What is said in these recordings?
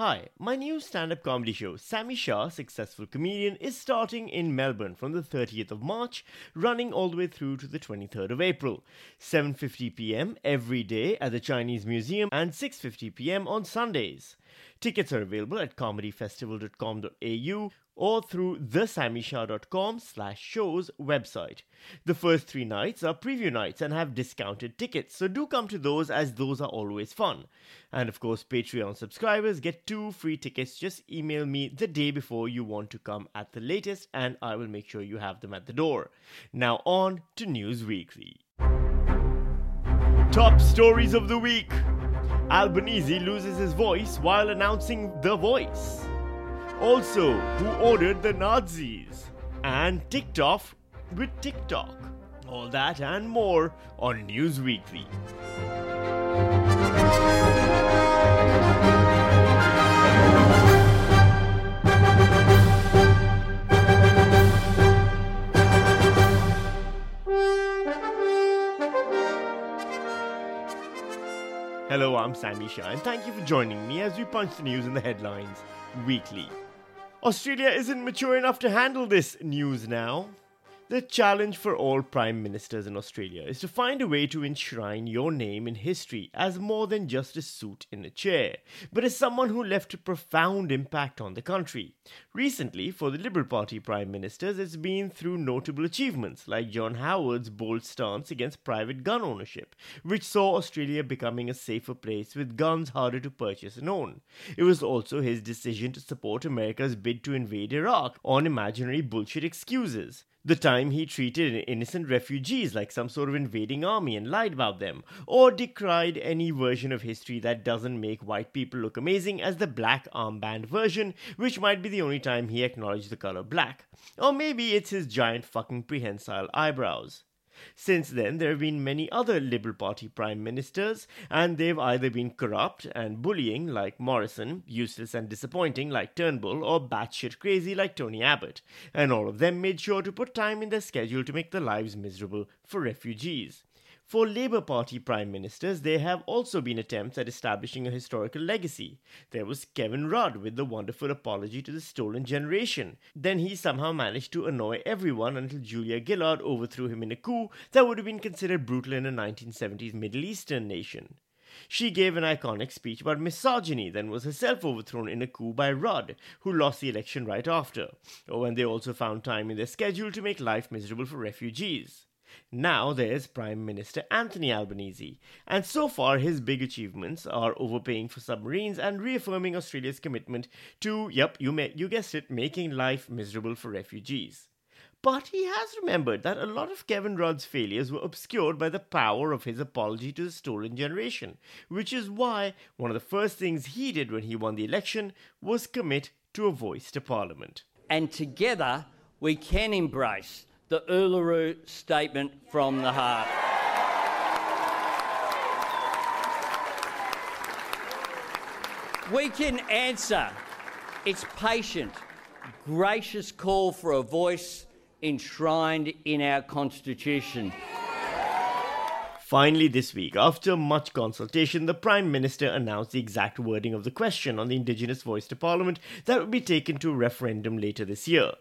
Hi, my new stand up comedy show, Sami Shah, Successful Comedian, is starting in Melbourne from the 30th of March, running all the way through to the 23rd of April. 7:50 p.m. every day at the Chinese Museum and 6:50 p.m. on Sundays. Tickets are available at comedyfestival.com.au or through thesammyshah.com slash shows website. The first three nights are preview nights and have discounted tickets, so do come to those as those are always fun. And of course, Patreon subscribers get two free tickets. Just email me the day before you want to come at the latest, and I will make sure you have them at the door. Now on to News Weakly. Top stories of the week. Albanese loses his voice while announcing The Voice. Also, who ordered the Nazis? And ticked off with TikTok. All that and more on News Weakly. Hello, I'm Sami Shah, and thank you for joining me as we punch the news in the headlines weekly. Australia isn't mature enough to handle this news now. The challenge for all prime ministers in Australia is to find a way to enshrine your name in history as more than just a suit in a chair, but as someone who left a profound impact on the country. Recently, for the Liberal Party prime ministers, it's been through notable achievements like John Howard's bold stance against private gun ownership, which saw Australia becoming a safer place with guns harder to purchase and own. It was also his decision to support America's bid to invade Iraq on imaginary bullshit excuses the time he treated innocent refugees like some sort of invading army and lied about them, or decried any version of history that doesn't make white people look amazing as the black armband version, which might be the only time he acknowledged the color black. Or maybe it's his giant fucking prehensile eyebrows. Since then, there have been many other Liberal Party prime ministers, and they've either been corrupt and bullying, like Morrison, useless and disappointing, like Turnbull, or batshit crazy, like Tony Abbott. And all of them made sure to put time in their schedule to make their lives miserable for refugees. For Labour Party prime ministers, there have also been attempts at establishing a historical legacy. There was Kevin Rudd with the wonderful apology to the stolen generation. Then he somehow managed to annoy everyone until Julia Gillard overthrew him in a coup that would have been considered brutal in a 1970s Middle Eastern nation. She gave an iconic speech about misogyny, then was herself overthrown in a coup by Rudd, who lost the election right after, oh, or when they also found time in their schedule to make life miserable for refugees. Now there's Prime Minister Anthony Albanese, and so far his big achievements are overpaying for submarines and reaffirming Australia's commitment to, yep, you, may, you guessed it, making life miserable for refugees. But he has remembered that a lot of Kevin Rudd's failures were obscured by the power of his apology to the stolen generation, which is why one of the first things he did when he won the election was commit to a voice to Parliament. And together we can embrace the Uluru Statement from the Heart. We can answer its patient, gracious call for a voice enshrined in our Constitution. Finally, this week, after much consultation, the Prime Minister announced the exact wording of the question on the Indigenous voice to Parliament that would be taken to a referendum later this year.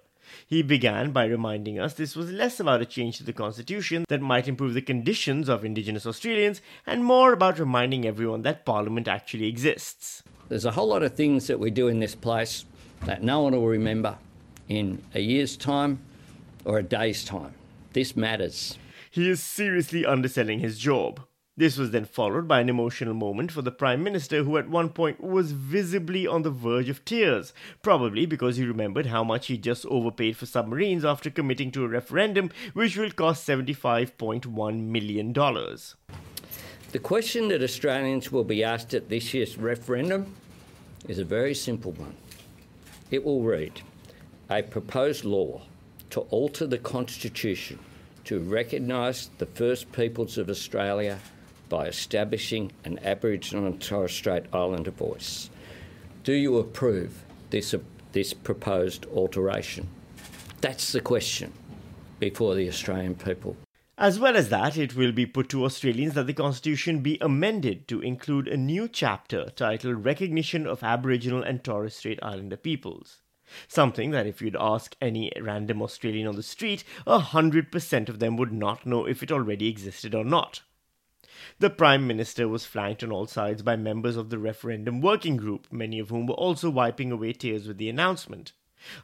He began by reminding us this was less about a change to the Constitution that might improve the conditions of Indigenous Australians and more about reminding everyone that Parliament actually exists. There's a whole lot of things that we do in this place that no one will remember in a year's time or a day's time. This matters. He is seriously underselling his job. This was then followed by an emotional moment for the Prime Minister, who at one point was visibly on the verge of tears, probably because he remembered how much he just overpaid for submarines after committing to a referendum which will cost $75.1 million. The question that Australians will be asked at this year's referendum is a very simple one. It will read a proposed law to alter the Constitution to recognise the First Peoples of Australia by establishing an Aboriginal and Torres Strait Islander voice. Do you approve this, this proposed alteration? That's the question before the Australian people. As well as that, it will be put to Australians that the Constitution be amended to include a new chapter titled Recognition of Aboriginal and Torres Strait Islander Peoples. Something that if you'd ask any random Australian on the street, a hundred percent of them would not know if it already existed or not. The Prime Minister was flanked on all sides by members of the referendum working group, many of whom were also wiping away tears with the announcement.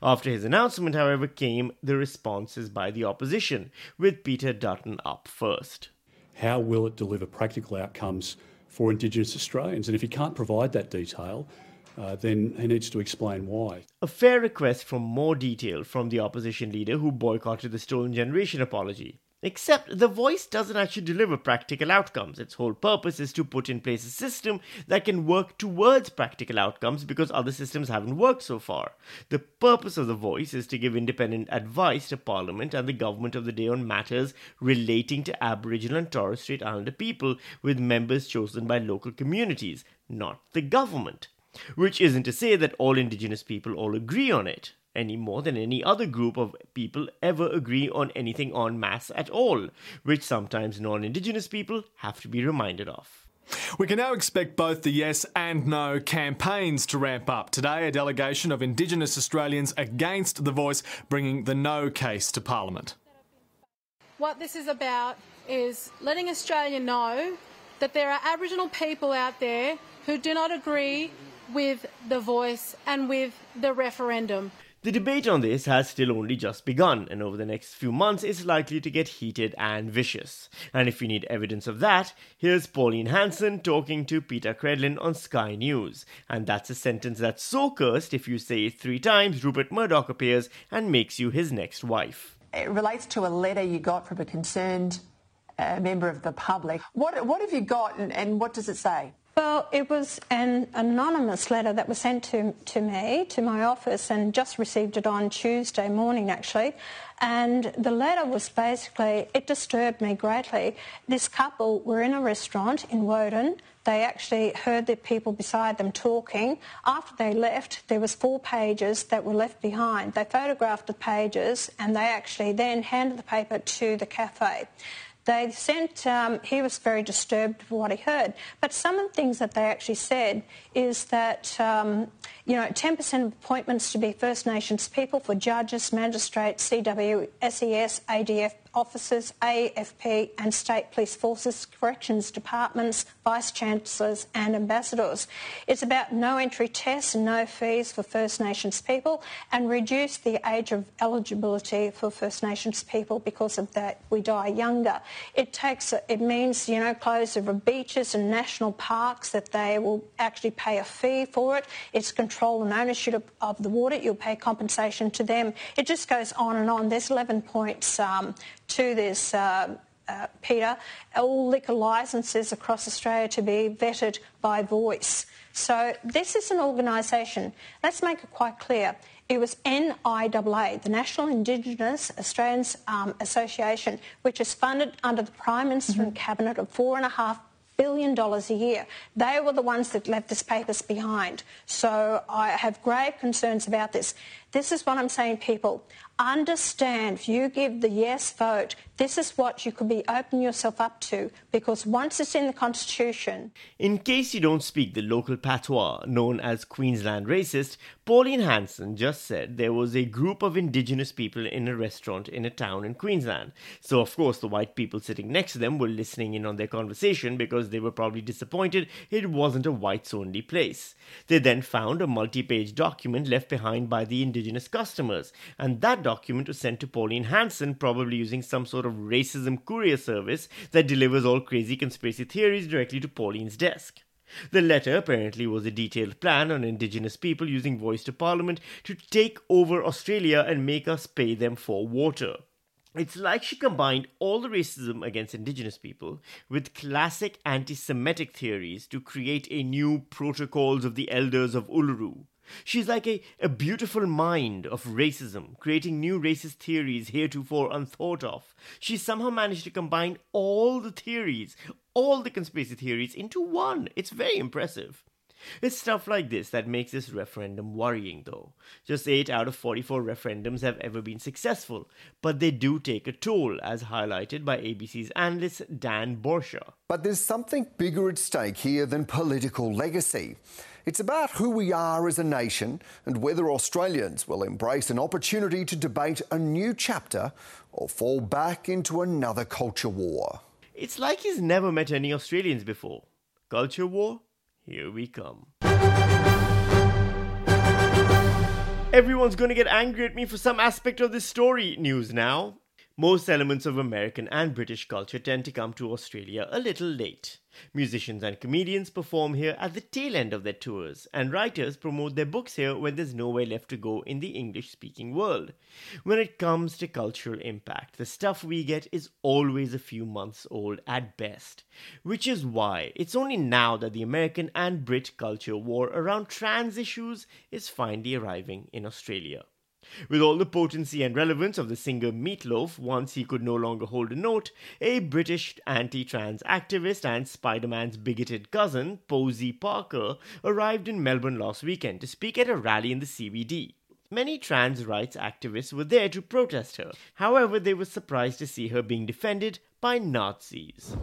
After his announcement, however, came the responses by the opposition, with Peter Dutton up first. How will it deliver practical outcomes for Indigenous Australians? And if he can't provide that detail, uh, then he needs to explain why. A fair request for more detail from the opposition leader who boycotted the Stolen Generation apology. Except the voice doesn't actually deliver practical outcomes. Its whole purpose is to put in place a system that can work towards practical outcomes because other systems haven't worked so far. The purpose of the voice is to give independent advice to Parliament and the government of the day on matters relating to Aboriginal and Torres Strait Islander people, with members chosen by local communities, not the government. Which isn't to say that all Indigenous people all agree on it any more than any other group of people ever agree on anything en masse at all, which sometimes non Indigenous people have to be reminded of. We can now expect both the yes and no campaigns to ramp up. Today, a delegation of Indigenous Australians against The Voice bringing the no case to Parliament. What this is about is letting Australia know that there are Aboriginal people out there who do not agree with The Voice and with the referendum. The debate on this has still only just begun, and over the next few months is likely to get heated and vicious. And if you need evidence of that, here's Pauline Hanson talking to Peta Credlin on Sky News. And that's a sentence that's so cursed if you say it three times, Rupert Murdoch appears and makes you his next wife. It relates to a letter you got from a concerned uh, member of the public. What, what have you got and, and what does it say? Well, it was an anonymous letter that was sent to, to me, to my office, and just received it on Tuesday morning actually. And the letter was basically, it disturbed me greatly. This couple were in a restaurant in Woden. They actually heard the people beside them talking. After they left, there was four pages that were left behind. They photographed the pages and they actually then handed the paper to the cafe. They sent, um, he was very disturbed with what he heard. But some of the things that they actually said is that, um, you know, 10% of appointments to be First Nations people for judges, magistrates, CW, SES, ADF officers, AFP and state police forces, corrections departments, vice chancellors and ambassadors. It's about no entry tests no fees for First Nations people and reduce the age of eligibility for First Nations people because of that we die younger. It takes it means you know closure of beaches and national parks that they will actually pay a fee for it. It's control and ownership of the water. You'll pay compensation to them. It just goes on and on. There's 11 points um, to this, uh, uh, Peter, all liquor licences across Australia to be vetted by voice. So this is an organisation, let's make it quite clear. It was NIAA, the National Indigenous Australians um, Association, which is funded under the Prime Minister mm-hmm. and Cabinet of four and a half billion dollars a year. They were the ones that left this papers behind. So I have grave concerns about this. This is what I'm saying, people understand if you give the yes vote, this is what you could be opening yourself up to because once it's in the Constitution. In case you don't speak the local patois known as Queensland racist, Pauline Hanson just said there was a group of Indigenous people in a restaurant in a town in Queensland. So, of course, the white people sitting next to them were listening in on their conversation because they were probably disappointed it wasn't a whites only place. They then found a multi page document left behind by the Indigenous customers, and that document was sent to Pauline Hanson, probably using some sort of racism courier service that delivers all crazy conspiracy theories directly to Pauline's desk. The letter apparently was a detailed plan on Indigenous people using voice to Parliament to take over Australia and make us pay them for water. It's like she combined all the racism against Indigenous people with classic anti Semitic theories to create a new Protocols of the Elders of Uluru. She's like a, a beautiful mind of racism, creating new racist theories heretofore unthought of. She somehow managed to combine all the theories, all the conspiracy theories into one. It's very impressive. It's stuff like this that makes this referendum worrying, though. Just 8 out of 44 referendums have ever been successful, but they do take a toll, as highlighted by ABC's analyst Dan Bourchier. But there's something bigger at stake here than political legacy. It's about who we are as a nation and whether Australians will embrace an opportunity to debate a new chapter or fall back into another culture war. It's like he's never met any Australians before. Culture war? Here we come. Everyone's gonna get angry at me for some aspect of this story. News now. Most elements of American and British culture tend to come to Australia a little late. Musicians and comedians perform here at the tail end of their tours, and writers promote their books here when there's nowhere left to go in the English speaking world. When it comes to cultural impact, the stuff we get is always a few months old at best, which is why it's only now that the American and Brit culture war around trans issues is finally arriving in Australia. With all the potency and relevance of the singer Meatloaf once he could no longer hold a note, a British anti trans activist and Spider Man's bigoted cousin, Posie Parker, arrived in Melbourne last weekend to speak at a rally in the CBD. Many trans rights activists were there to protest her. However, they were surprised to see her being defended by Nazis.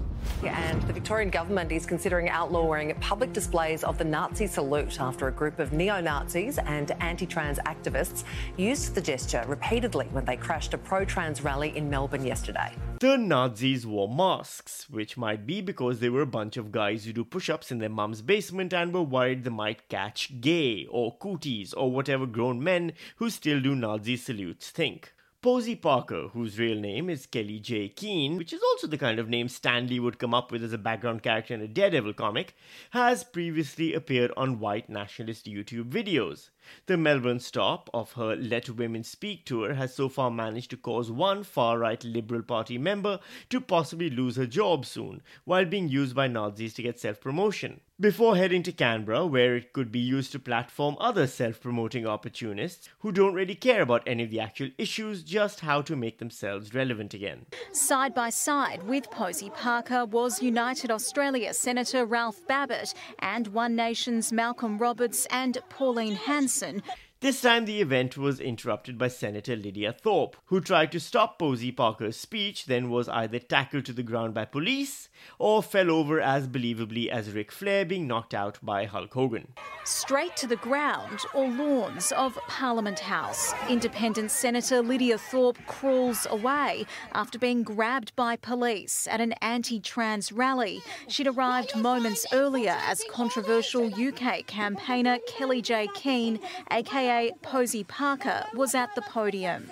And the Victorian government is considering outlawing public displays of the Nazi salute after a group of neo Nazis and anti trans activists used the gesture repeatedly when they crashed a pro trans rally in Melbourne yesterday. The Nazis wore masks, which might be because they were a bunch of guys who do push ups in their mum's basement and were worried they might catch gay or cooties or whatever grown men who still do Nazi salutes think. Posie Parker, whose real name is Kellie-Jay Keen, which is also the kind of name Stan Lee would come up with as a background character in a Daredevil comic, has previously appeared on white nationalist YouTube videos. The Melbourne stop of her Let Women Speak tour has so far managed to cause one far right Liberal Party member to possibly lose her job soon, while being used by Nazis to get self promotion. Before heading to Canberra, where it could be used to platform other self promoting opportunists who don't really care about any of the actual issues, just how to make themselves relevant again. Side by side with Posie Parker was United Australia Senator Ralph Babet and One Nation's Malcolm Roberts and Pauline Hanson. Johnson. This time, the event was interrupted by Senator Lydia Thorpe, who tried to stop Posie Parker's speech, then was either tackled to the ground by police or fell over as believably as Ric Flair being knocked out by Hulk Hogan. Straight to the ground or lawns of Parliament House. Independent Senator Lydia Thorpe crawls away after being grabbed by police at an anti trans rally. She'd arrived moments earlier as controversial UK campaigner Kellie-Jay Keen, aka Posie Parker, was at the podium.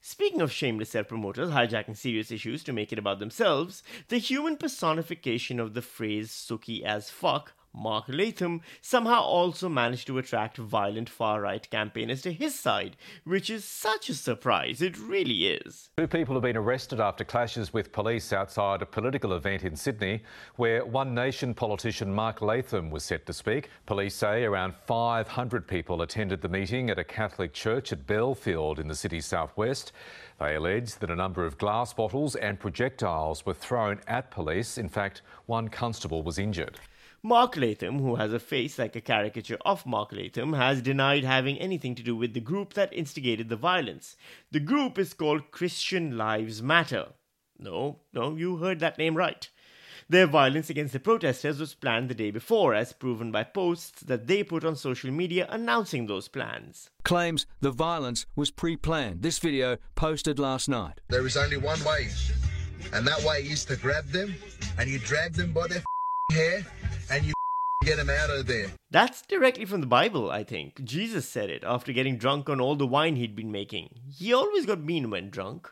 Speaking of shameless self promoters hijacking serious issues to make it about themselves, the human personification of the phrase Suki as fuck Mark Latham somehow also managed to attract violent far right campaigners to his side, which is such a surprise. It really is. Two people have been arrested after clashes with police outside a political event in Sydney where One Nation politician Mark Latham was set to speak. Police say around 500 people attended the meeting at a Catholic church at Belfield in the city's southwest. They allege that a number of glass bottles and projectiles were thrown at police. In fact, one constable was injured. Mark Latham, who has a face like a caricature of Mark Latham, has denied having anything to do with the group that instigated the violence. The group is called Christian Lives Matter. No, no, you heard that name right. Their violence against the protesters was planned the day before, as proven by posts that they put on social media announcing those plans. Claims the violence was pre planned. This video posted last night. There is only one way, and that way is to grab them and you drag them by their hair and you get them out of there. That's directly from the Bible, I think. Jesus said it after getting drunk on all the wine he'd been making. He always got mean when drunk.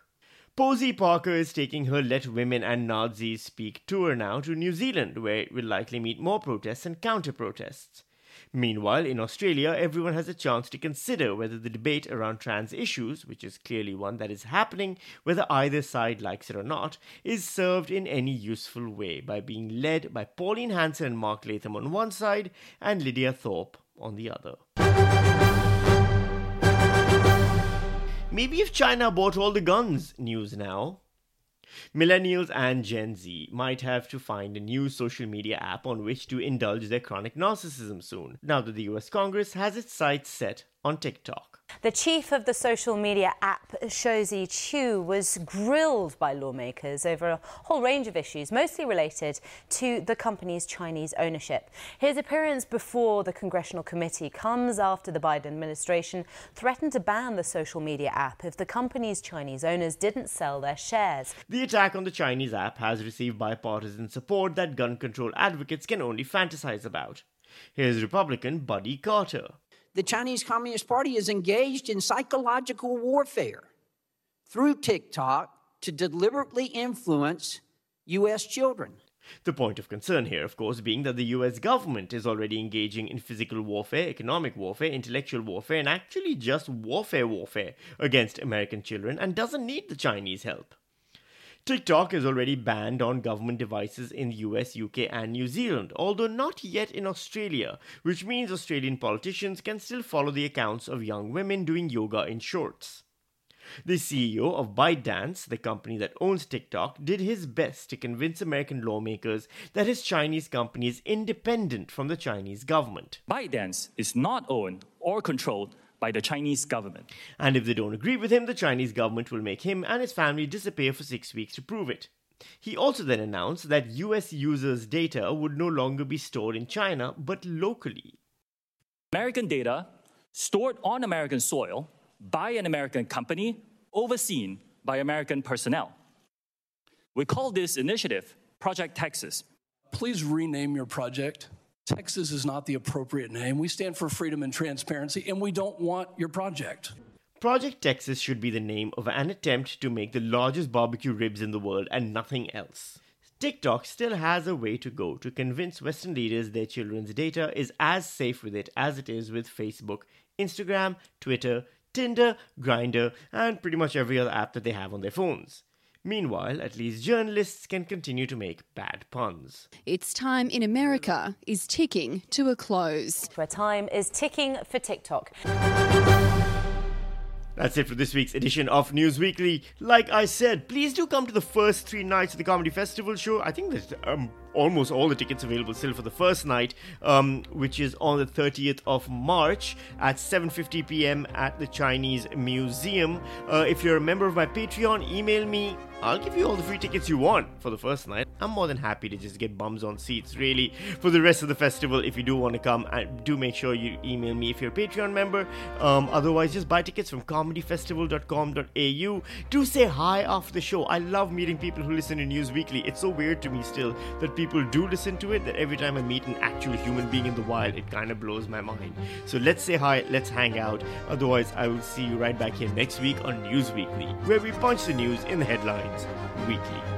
Posie Parker is taking her Let Women and Nazis Speak tour now to New Zealand, where it will likely meet more protests and counter protests. Meanwhile, in Australia, everyone has a chance to consider whether the debate around trans issues, which is clearly one that is happening, whether either side likes it or not, is served in any useful way by being led by Pauline Hanson and Mark Latham on one side and Lydia Thorpe on the other. Maybe if China bought all the guns, news now. Millennials and Gen Z might have to find a new social media app on which to indulge their chronic narcissism soon, now that the US Congress has its sights set on TikTok. The chief of the social media app, Shou Zi Chew, was grilled by lawmakers over a whole range of issues, mostly related to the company's Chinese ownership. His appearance before the congressional committee comes after the Biden administration threatened to ban the social media app if the company's Chinese owners didn't sell their shares. The attack on the Chinese app has received bipartisan support that gun control advocates can only fantasize about. Here's Republican Buddy Carter the Chinese Communist Party is engaged in psychological warfare through TikTok to deliberately influence U.S. children. The point of concern here, of course, being that the US government is already engaging in physical warfare, economic warfare, intellectual warfare, and actually just warfare warfare against American children and doesn't need the Chinese help. TikTok is already banned on government devices in the US, UK, and New Zealand, although not yet in Australia, which means Australian politicians can still follow the accounts of young women doing yoga in shorts. The CEO of ByteDance, the company that owns TikTok, did his best to convince American lawmakers that his Chinese company is independent from the Chinese government. ByteDance is not owned or controlled by the Chinese government. And if they don't agree with him, the Chinese government will make him and his family disappear for six weeks to prove it. He also then announced that US users' data would no longer be stored in China, but locally. American data stored on American soil by an American company, overseen by American personnel. We call this initiative Project Texas. Please rename your project Texas is not the appropriate name. We stand for freedom and transparency, and we don't want your project. Project Texas should be the name of an attempt to make the largest barbecue ribs in the world and nothing else. TikTok still has a way to go to convince Western leaders their children's data is as safe with it as it is with Facebook, Instagram, Twitter, Tinder, Grindr, and pretty much every other app that they have on their phones. Meanwhile, at least journalists can continue to make bad puns. Its time in America is ticking to a close. Where time is ticking for TikTok. That's it for this week's edition of News Weakly. Like I said, please do come to the first three nights of the Comedy Festival show. I think there's um, almost all the tickets available still for the first night, um, which is on the 30th of March at 7:50 p.m. at the Chinese Museum. Uh, if you're a member of my Patreon, email me I'll give you all the free tickets you want for the first night. I'm more than happy to just get bums on seats, really, for the rest of the festival. If you do want to come, and do make sure you email me if you're a Patreon member. Um, otherwise, just buy tickets from comedyfestival.com.au. Do say hi after the show. I love meeting people who listen to News Weakly. It's so weird to me still that people do listen to it, that every time I meet an actual human being in the wild, it kind of blows my mind. So let's say hi, let's hang out. Otherwise, I will see you right back here next week on News Weakly, where we punch the news in the headlines weekly.